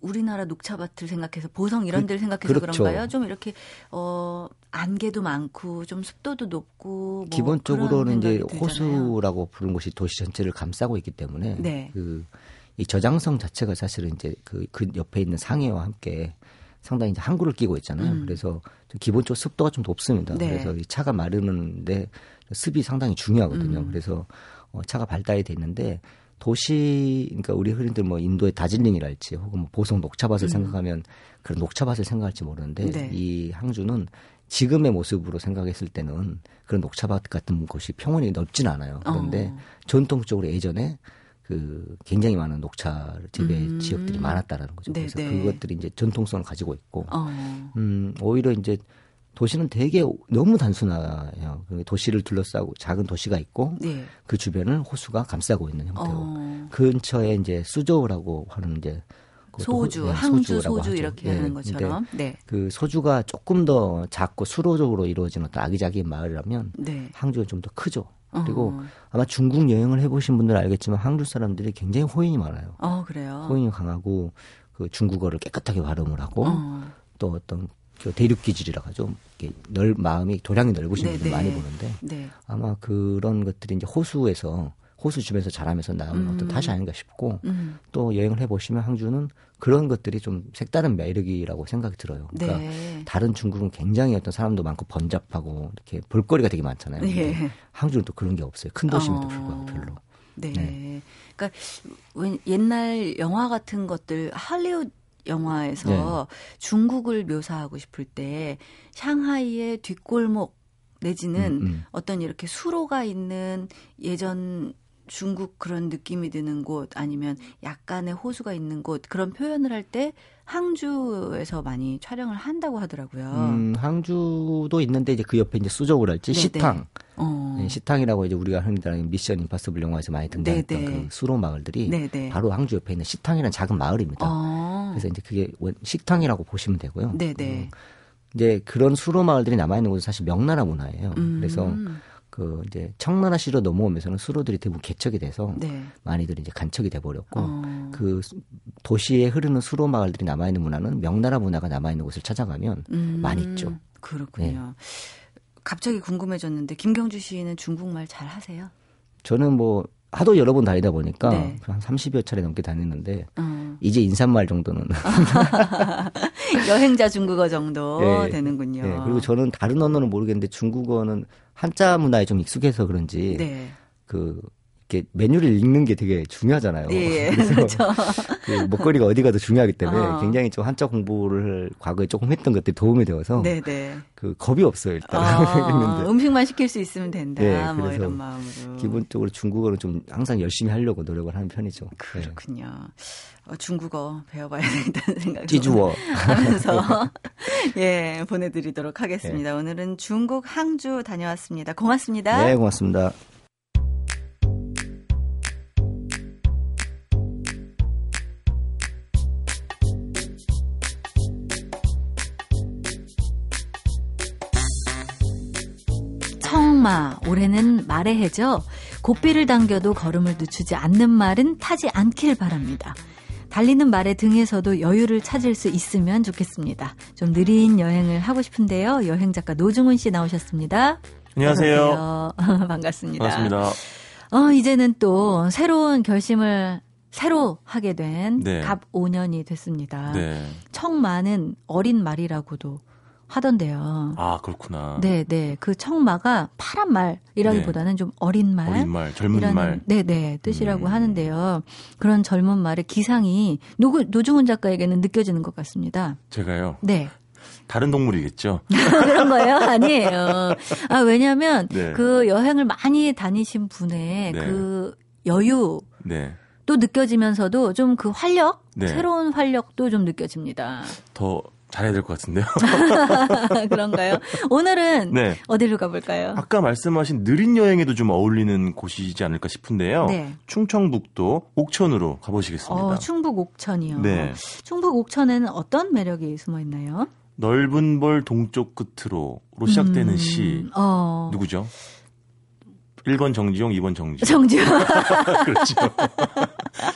우리나라 녹차밭을 생각해서 보성 이런 그- 데를 생각해서 그 그렇죠. 런가요좀 이렇게 어 안개도 많고 좀 습도도 높고 뭐 기본적으로는 이제 들잖아요. 호수라고 부르는 곳이 도시 전체를 감싸고 있기 때문에 네. 그이 저장성 자체가 사실은 이제 그, 그 옆에 있는 상해와 함께 상당히 이제 항구를 끼고 있잖아요. 음. 그래서 좀 기본적으로 습도가 좀 높습니다. 네. 그래서 이 차가 마르는데 습이 상당히 중요하거든요. 음. 그래서 어, 차가 발달이 돼 있는데 도시 그러니까 우리 흔히들 뭐 인도의 다질링이랄지 혹은 뭐 보성 녹차밭을 음. 생각하면 그런 녹차밭을 생각할지 모르는데 네. 이 항주는 지금의 모습으로 생각했을 때는 그런 녹차밭 같은 곳이 평원이 넓진 않아요. 그런데 어. 전통적으로 예전에 그 굉장히 많은 녹차 재배 음. 지역들이 많았다라는 거죠. 네, 그래서 네. 그것들이 이제 전통성을 가지고 있고 어. 음, 오히려 이제 도시는 되게 너무 단순해요. 그 도시를 둘러싸고 작은 도시가 있고 네. 그 주변을 호수가 감싸고 있는 형태로 어. 근처에 이제 수조라고 하는 이제 소주, 호- 네, 항주 소주. 이렇게 예, 하는 것처럼. 네. 그 소주가 조금 더 작고 수로적으로 이루어진 어떤 아기자기한 마을이라면 네. 항주가 좀더 크죠. 그리고 어. 아마 중국 여행을 해보신 분들은 알겠지만 항주 사람들이 굉장히 호인이 많아요. 어, 그래요. 호인이 강하고 그 중국어를 깨끗하게 발음을 하고 어. 또 어떤 그 대륙 기질이라. 이렇게 넓 마음이 도량이 넓으신 네, 분들 네. 많이 보는데 네. 아마 그런 것들이 이제 호수에서 호수 주변에서 자라면서 나오는 어떤 탓이 아닌가 싶고 음. 또 여행을 해보시면 항주는 그런 것들이 좀 색다른 매력이라고 생각이 들어요. 그러니까 네. 다른 중국은 굉장히 어떤 사람도 많고 번잡하고 이렇게 볼거리가 되게 많잖아요. 근데 네. 항주는 또 그런 게 없어요. 큰 도심에도 어. 불구하고 별로. 네. 네. 그러니까 웬- 옛날 영화 같은 것들 할리우드 영화에서 중국을 묘사하고 싶을 때 샹하이의 뒷골목 내지는 음, 음. 어떤 이렇게 수로가 있는 예전 중국 그런 느낌이 드는 곳 아니면 약간의 호수가 있는 곳 그런 표현을 할 때 항주에서 많이 촬영을 한다고 하더라고요. 음, 항주도 있는데 이제 그 옆에 이제 수족을할지 네, 시탕. 어. 네, 시탕이라고 이제 우리가 흔히 말하는 미션 임파서블 영화에서 많이 등장했던 네, 네. 그 수로 마을들이 네, 네. 바로 항주 옆에 있는 시탕이라는 작은 마을입니다. 어. 그래서 이제 그게 원- 식탕이라고 보시면 되고요. 네, 네. 음, 이제 그런 수로 마을들이 남아 있는 곳은 사실 명나라 문화예요. 음. 그래서 그 이제 청나라시로 넘어오면서는 수로들이 대부분 개척이 돼서 네. 많이들 이제 간척이 돼 버렸고 어. 그 수- 도시에 흐르는 수로 마을들이 남아 있는 문화는 명나라 문화가 남아 있는 곳을 찾아가면 음, 많이 있죠. 네. 그렇군요. 갑자기 궁금해졌는데 김경주 씨는 중국말 잘 하세요? 저는 뭐 하도 여러 번 다니다 보니까 네. 한 30여 차례 넘게 다녔는데 어. 이제 인사말 정도는 여행자 중국어 정도 예, 되는군요. 예, 그리고 저는 다른 언어는 모르겠는데 중국어는 한자 문화에 좀 익숙해서 그런지 네. 그 이렇게 메뉴를 읽는 게 되게 중요하잖아요. 예, 그래서 그렇죠. 그 먹거리가 어디 가도 중요하기 때문에 어. 굉장히 좀 한자 공부를 과거에 조금 했던 것들이 도움이 되어서 네, 네. 그 겁이 없어요 일단 아, 했는데 음식만 시킬 수 있으면 된다. 예, 뭐 그래서 이런 마음으로. 기본적으로 중국어는 좀 항상 열심히 하려고 노력을 하는 편이죠. 네. 그렇군요. 어, 중국어 배워봐야 되겠다는 생각이 찌주어. 하면서 예 보내드리도록 하겠습니다. 오늘은 중국 항주 다녀왔습니다. 고맙습니다. 네, 고맙습니다. 청마 올해는 말의 해죠. 고삐를 당겨도 걸음을 늦추지 않는 말은 타지 않길 바랍니다. 달리는 말의 등에서도 여유를 찾을 수 있으면 좋겠습니다. 좀 느린 여행을 하고 싶은데요. 여행 작가 노중훈 씨 나오셨습니다. 안녕하세요. 반갑습니다. 반갑습니다. 어, 이제는 또 새로운 결심을 새로 하게 된 네. 갑 5년이 됐습니다. 네. 청마는 어린 말이라고도 하던데요. 아, 그렇구나. 네, 네. 그 청마가 파란 말이라기보다는 좀 어린 말. 어린 말, 젊은 이라는, 말. 네, 네. 뜻이라고 음. 하는데요. 그런 젊은 말의 기상이 노, 노중훈 작가에게는 느껴지는 것 같습니다. 제가요. 네. 다른 동물이겠죠? 그런 거예요? 아니에요. 아, 왜냐면 네. 그 여행을 많이 다니신 분의 네. 그 여유 네. 또 느껴지면서도 좀 그 활력, 네. 새로운 활력도 좀 느껴집니다. 더 잘해야 될 것 같은데요. 그런가요? 오늘은 네. 어디로 가볼까요? 아까 말씀하신 느린 여행에도 좀 어울리는 곳이지 않을까 싶은데요. 네. 충청북도 옥천으로 가보시겠습니다. 어, 충북 옥천이요. 네. 충북 옥천에는 어떤 매력이 숨어 있나요? 넓은 벌 동쪽 끝으로로 시작되는 음, 시 어. 누구죠? 1번 정지용, 2번 정지용. 정주. 그렇죠.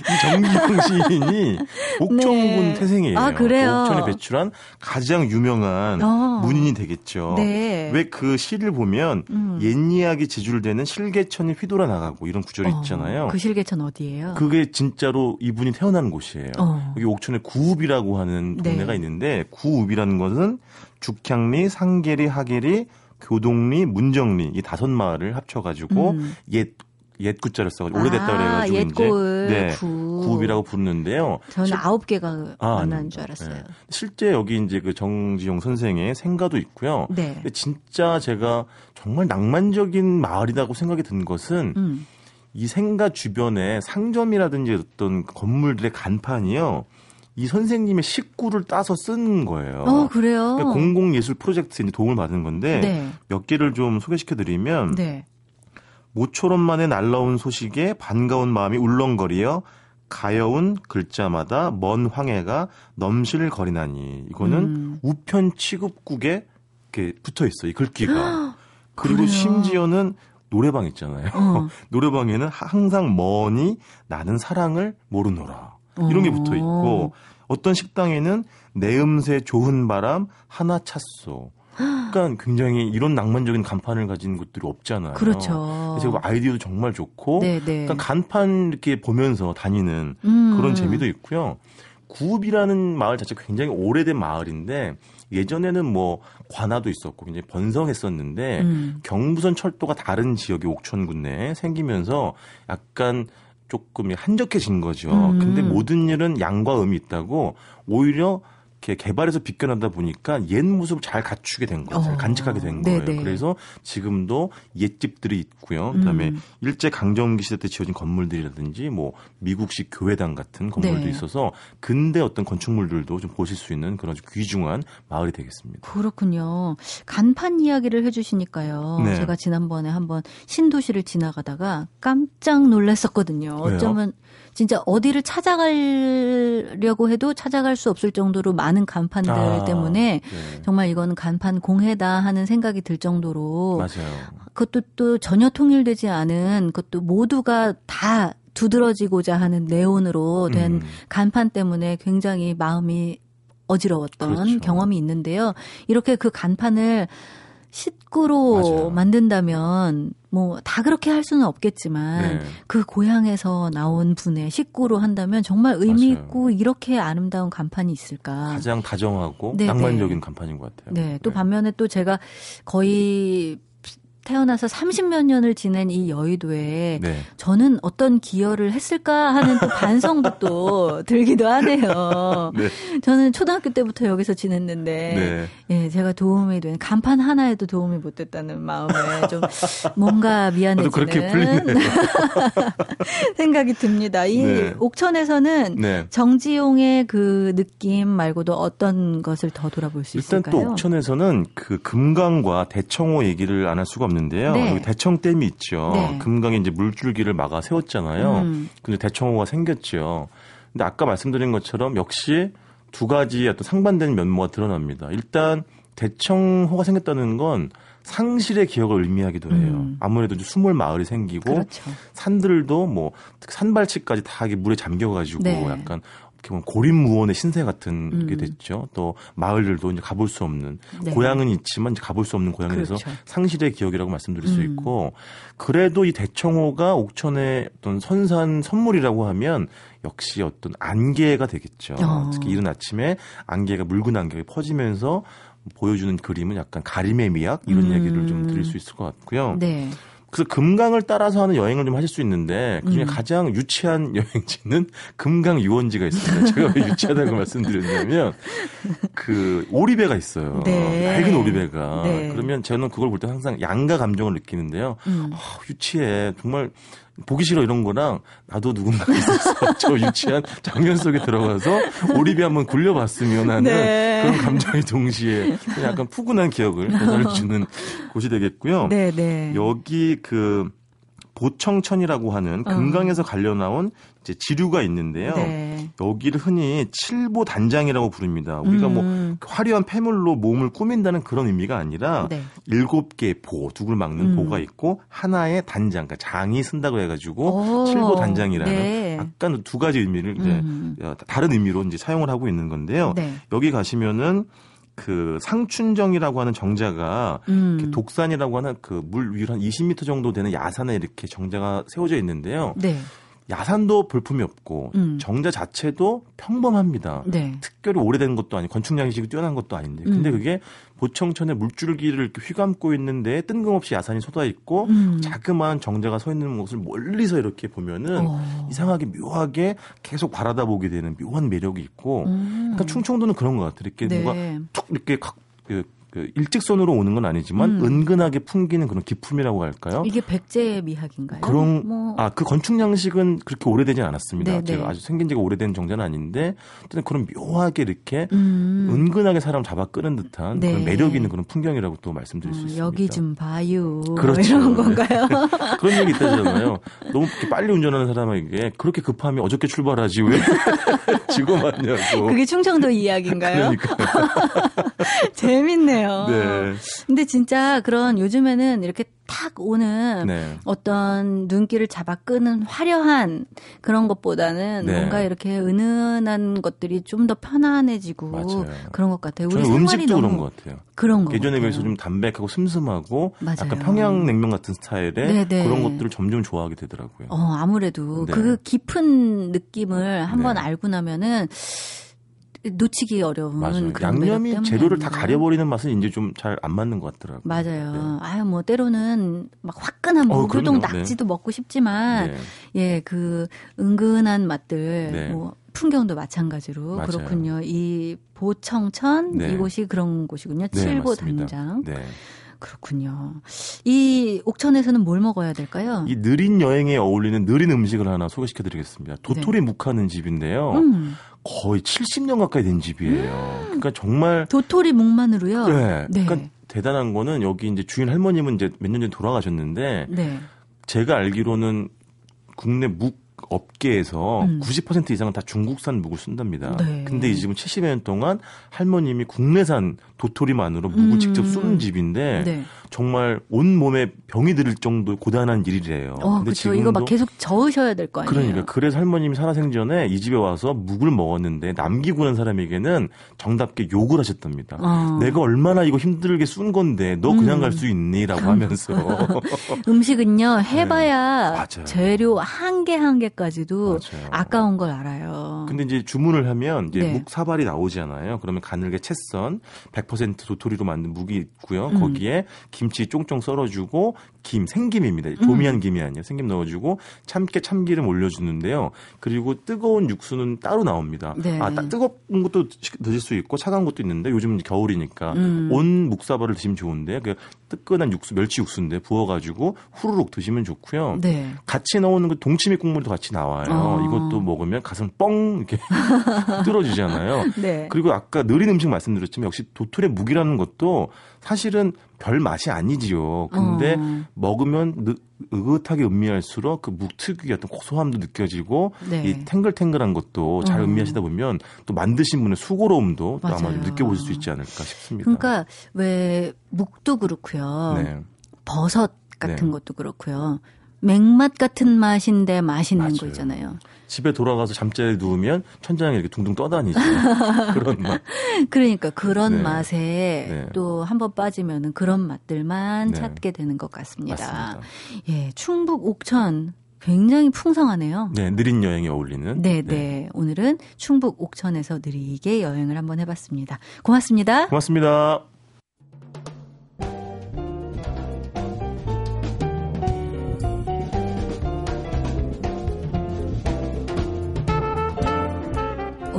이 정지용 시인이 옥천군 네. 태생이에요. 아, 그래요? 옥천에 배출한 가장 유명한 어. 문인이 되겠죠. 네. 왜 그 시를 보면 음. 옛 이야기 제줄되는 실개천이 휘돌아 나가고 이런 구절이 어, 있잖아요. 그 실개천 어디예요? 그게 진짜로 이분이 태어난 곳이에요. 어. 여기 옥천에 구읍이라고 하는 네. 동네가 있는데 구읍이라는 것은 죽향리, 상계리, 하계리, 교동리, 문정리 이 다섯 마을을 합쳐가지고 음. 옛 옛 구자를 써가지고 오래됐다 그래가지고 이제 옛골 네, 구. 구읍이라고 부르는데요. 저는 실- 아홉 개가 아, 아닙니다. 줄 알았어요. 네. 실제 여기 이제 그 정지용 선생의 생가도 있고요. 네. 근데 진짜 제가 정말 낭만적인 마을이라고 생각이 든 것은 음. 이 생가 주변에 상점이라든지 어떤 건물들의 간판이요. 이 선생님의 식구를 따서 쓴 거예요. 어, 그래요? 그러니까 공공예술 프로젝트에 도움을 받은 건데 네. 몇 개를 좀 소개시켜 드리면 네. 모처럼 만에 날라온 소식에 반가운 마음이 울렁거리어 가여운 글자마다 먼 황해가 넘실거리나니 이거는 음. 우편 취급국에 이렇게 붙어 있어 이 글귀가 그리고 그래요? 심지어는 노래방 있잖아요. 어. 노래방에는 항상 머니 나는 사랑을 모르노라 이런 게 어. 붙어 있고 어떤 식당에는 내 음새 좋은 바람 하나 찼소. 그러니까 굉장히 이런 낭만적인 간판을 가진 곳들이 없잖아요. 그렇죠. 그래서 아이디어도 정말 좋고 네, 네. 그러니까 간판 이렇게 보면서 다니는 음. 그런 재미도 있고요. 구읍이라는 마을 자체가 굉장히 오래된 마을인데 예전에는 뭐 관아도 있었고 굉장히 번성했었는데 음. 경부선 철도가 다른 지역의 옥천군 내에 생기면서 약간 조금 한적해진 거죠. 음. 근데 모든 일은 양과 음이 있다고 오히려 이렇게 개발해서 비껴나다 보니까 옛 모습을 잘 갖추게 된 거예요. 잘 어. 간직하게 된 거예요. 네네. 그래서 지금도 옛집들이 있고요. 그다음에 음. 일제 강점기 시대 때 지어진 건물들이라든지 뭐 미국식 교회당 같은 건물도 네. 있어서 근대 어떤 건축물들도 좀 보실 수 있는 그런 아주 귀중한 마을이 되겠습니다. 그렇군요. 간판 이야기를 해주시니까요. 네. 제가 지난번에 한번 신도시를 지나가다가 깜짝 놀랐었거든요. 왜요? 어쩌면 진짜 어디를 찾아가려고 해도 찾아갈 수 없을 정도로 많은 간판들 아, 때문에 네. 정말 이거는 간판 공해다 하는 생각이 들 정도로 맞아요. 그것도 또 전혀 통일되지 않은 그것도 모두가 다 두드러지고자 하는 네온으로 된 음. 간판 때문에 굉장히 마음이 어지러웠던 그렇죠. 경험이 있는데요. 이렇게 그 간판을 식구로 맞아요. 만든다면 뭐 다 그렇게 할 수는 없겠지만 네. 그 고향에서 나온 분의 식구로 한다면 정말 의미 맞아요. 있고 이렇게 아름다운 간판이 있을까? 가장 다정하고 네, 낭만적인 네. 간판인 것 같아요. 네. 또 반면에 또 제가 거의 태어나서 30몇 년을 지낸 이 여의도에 네. 저는 어떤 기여를 했을까 하는 또 반성도 또 들기도 하네요. 네. 저는 초등학교 때부터 여기서 지냈는데, 네. 예, 제가 도움이 된 간판 하나에도 도움이 못 됐다는 마음에 좀 뭔가 미안해지는. 생각이 듭니다. 이 네. 옥천에서는 네. 정지용의 그 느낌 말고도 어떤 것을 더 돌아볼 수 일단 있을까요? 또 옥천에서는 그 금강과 대청호 얘기를 안 할 수가 없는 데요. 네. 여기 대청댐이 있죠. 네. 금강이 이제 물줄기를 막아 세웠잖아요. 음. 근데 대청호가 생겼죠. 근데 아까 말씀드린 것처럼 역시 두 가지 어떤 상반되는 면모가 드러납니다. 일단 대청호가 생겼다는 건 상실의 기억을 의미하기도 해요. 음. 아무래도 이제 수몰 마을이 생기고 그렇죠. 산들도 뭐 산발치까지 다 물에 잠겨가지고 네. 약간 어떻게 보면 고립무원의 신세 같은 게 음. 됐죠. 또 마을들도 이제 가볼 수 없는 네. 고향은 있지만 이제 가볼 수 없는 고향에서 그렇죠. 상실의 기억이라고 말씀드릴 수 음. 있고 그래도 이 대청호가 옥천의 어떤 선산 선물이라고 하면 역시 어떤 안개가 되겠죠. 어. 특히 이른 아침에 안개가 묽은 안개가 퍼지면서 보여주는 그림은 약간 가림의 미학 이런 음. 얘기를 좀 드릴 수 있을 것 같고요. 네. 그래서 금강을 따라서 하는 여행을 좀 하실 수 있는데 그중에 음. 가장 유치한 여행지는 금강 유원지가 있습니다. 제가 왜 유치하다고 말씀드렸냐면 그 오리배가 있어요. 네. 낡은 오리배가. 네. 그러면 저는 그걸 볼 때 항상 양가 감정을 느끼는데요. 음. 아, 유치해. 정말 보기 싫어 이런 거랑 나도 누군가 있었어. 저 유치한 장면 속에 들어가서 오리배 한번 굴려봤으면 하는 네. 그런 감정이 동시에 약간 푸근한 기억을 되살려주는 곳이 되겠고요. 네, 네. 여기 그 보청천이라고 하는 금강에서 갈려 나온 이제 지류가 있는데요. 네. 여기를 흔히 칠보 단장이라고 부릅니다. 우리가 뭐 음. 화려한 폐물로 몸을 꾸민다는 그런 의미가 아니라 네. 일곱 개의 보, 두글 막는 음. 보가 있고 하나의 단장, 그러니까 장이 쓴다고 해가지고 오. 칠보 단장이라는 네. 약간 두 가지 의미를 이제 음. 어, 다른 의미로 이제 사용을 하고 있는 건데요. 네. 여기 가시면은 그 상춘정이라고 하는 정자가 음. 독산이라고 하는 그 물 위로 한 20m 정도 되는 야산에 이렇게 정자가 세워져 있는데요. 네. 야산도 볼품이 없고 음. 정자 자체도 평범합니다. 네. 특별히 오래된 것도 아니고 건축 양식이 뛰어난 것도 아닌데 근데 음. 그게 보청천에 물줄기를 휘감고 있는데 뜬금없이 야산이 쏟아 있고 음. 자그마한 정자가 서 있는 곳을 멀리서 이렇게 보면은 어. 이상하게 묘하게 계속 바라다 보게 되는 묘한 매력이 있고 음. 그러니까 충청도는 그런 것 같아요. 이렇게 네. 뭔가 툭 이렇게 각, 그, 그 일직선으로 오는 건 아니지만 음. 은근하게 풍기는 그런 기품이라고 할까요? 이게 백제 미학인가요? 그런 뭐 아그 건축 양식은 그렇게 오래되진 않았습니다. 네, 제가 네. 아주 생긴 지가 오래된 정자는 아닌데 어쨌든 그런 묘하게 이렇게 음. 은근하게 사람 잡아 끄는 듯한 네. 그런 매력 있는 그런 풍경이라고 또 말씀드릴 수 어, 있습니다. 여기 좀 봐요. 그렇죠. 이런 건가요? 그런 얘기 있다잖아요. 너무 빨리 운전하는 사람에게 그렇게 급하면 어저께 출발하지 왜 지금 왔냐고. 그게 충청도 이야기인가요? 그러니까. 재밌네요. 네. 근데 진짜 그런 요즘에는 이렇게 탁 오는 네. 어떤 눈길을 잡아 끄는 화려한 그런 것보다는 네. 뭔가 이렇게 은은한 것들이 좀 더 편안해지고 맞아요. 그런 것 같아요. 우리 저는 음식도 그런 것 같아요. 그런 거 예전에. 비해서 좀 담백하고 슴슴하고 맞아요. 약간 평양냉면 같은 스타일의 네, 네. 그런 것들을 점점 좋아하게 되더라고요. 어, 아무래도 네. 그 깊은 느낌을 한번 네. 알고 나면은 놓치기 어려운 맞아요. 양념이 재료를 다? 가려버리는 맛은 이제 좀 잘 안 맞는 것 같더라고요. 맞아요. 아유 뭐 때로는 막 화끈한 어, 무교동 그럼요. 네. 낙지도 먹고 싶지만 네. 예, 그 은근한 맛들 네. 뭐 풍경도 마찬가지로 맞아요. 그렇군요. 이 보청천 네. 이곳이 그런 곳이군요. 네, 칠보. 당장. 네. 그렇군요. 이 옥천에서는 뭘 먹어야 될까요? 이 느린 여행에 어울리는 느린 음식을 하나 소개시켜 드리겠습니다. 도토리 묵하는 집인데요. 네. 음, 거의 70년 가까이 된 집이에요. 그러니까 정말 도토리 묵만으로요. 네. 네. 그러니까 대단한 거는 여기 이제 주인 할머님은 이제 몇 년 전에 돌아가셨는데 네. 제가 알기로는 국내 묵 업계에서 음. 90% 이상은 다 중국산 묵을 쓴답니다. 네. 근데 이 집은 70여 년 동안 할머님이 국내산 도토리만으로 묵을 음. 직접 쏘는 집인데 네. 정말 온 몸에 병이 들 정도 고단한 일이래요. 어, 근데 그렇죠. 이거 막 계속 저으셔야 될 거 아니에요. 그러니까 그래서 할머님이 살아생전에 이 집에 와서 묵을 먹었는데 남기고 난 사람에게는 정답게 욕을 하셨답니다. 어. 내가 얼마나 이거 힘들게 쓴 건데 너 그냥 음. 갈수 있니라고 하면서 음식은요 해봐야 네. 재료 한 개 한 개까지 도 맞아요. 아까운 걸 알아요. 근데 이제 주문을 하면 이제 네. 묵 사발이 나오잖아요. 그러면 가늘게 채썬 100% 도토리로 만든 묵이 있고요. 음. 거기에 김치 쫑쫑 썰어주고 김 생김입니다. 음. 조미한 김이 아니에요. 생김 넣어주고 참깨 참기름 올려주는데요. 그리고 뜨거운 육수는 따로 나옵니다. 네. 아 따- 뜨거운 것도 드실 수 있고 차가운 것도 있는데 요즘 은 겨울이니까 음. 온 묵사발을 드시면 좋은데 그 뜨끈한 육수 멸치 육수인데 부어가지고 후루룩 드시면 좋고요. 네. 같이 나오는 그 동치미 국물도 같이 나와요. 어. 이것도 먹으면 가슴 뻥 이렇게 뚫어지잖아요. 네. 그리고 아까 느린 음식 말씀드렸지만 역시 도토리 묵이라는 것도 사실은 별 맛이 아니지요. 근데 어. 먹으면 느, 으긋하게 음미할수록 그 묵 특유의 어떤 고소함도 느껴지고 네. 이 탱글탱글한 것도 잘 어. 음미하시다 보면 또 만드신 분의 수고로움도 또 아마. 느껴보실 수 있지 않을까 싶습니다. 그러니까 왜 묵도 그렇고요. 네. 버섯 같은 네. 것도 그렇고요. 맹맛 같은 맛인데 맛있는 거 맞아요. 있잖아요. 집에 돌아가서 잠자리에 누우면 천장에 이렇게 둥둥 떠다니죠. 그런 맛. 그러니까 그런 네. 맛에 네. 또한 번 빠지면은 그런 맛들만 네. 찾게 되는 것 같습니다. 맞습니다. 예, 충북 옥천 굉장히 풍성하네요. 네, 느린 여행에 어울리는. 네, 네. 오늘은 충북 옥천에서 느리게 여행을 한번 해봤습니다. 고맙습니다. 고맙습니다.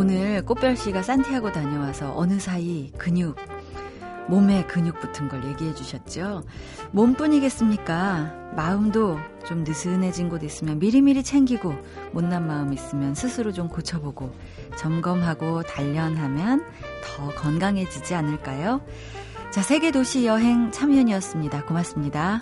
오늘 꽃별 씨가 산티아고 다녀와서 어느 사이 근육, 몸에 근육 붙은 걸 얘기해 주셨죠. 몸뿐이겠습니까? 마음도 좀 느슨해진 곳 있으면 미리미리 챙기고 못난 마음 있으면 스스로 좀 고쳐보고 점검하고 단련하면 더 건강해지지 않을까요? 자, 세계 도시 여행 참여연이었습니다. 고맙습니다.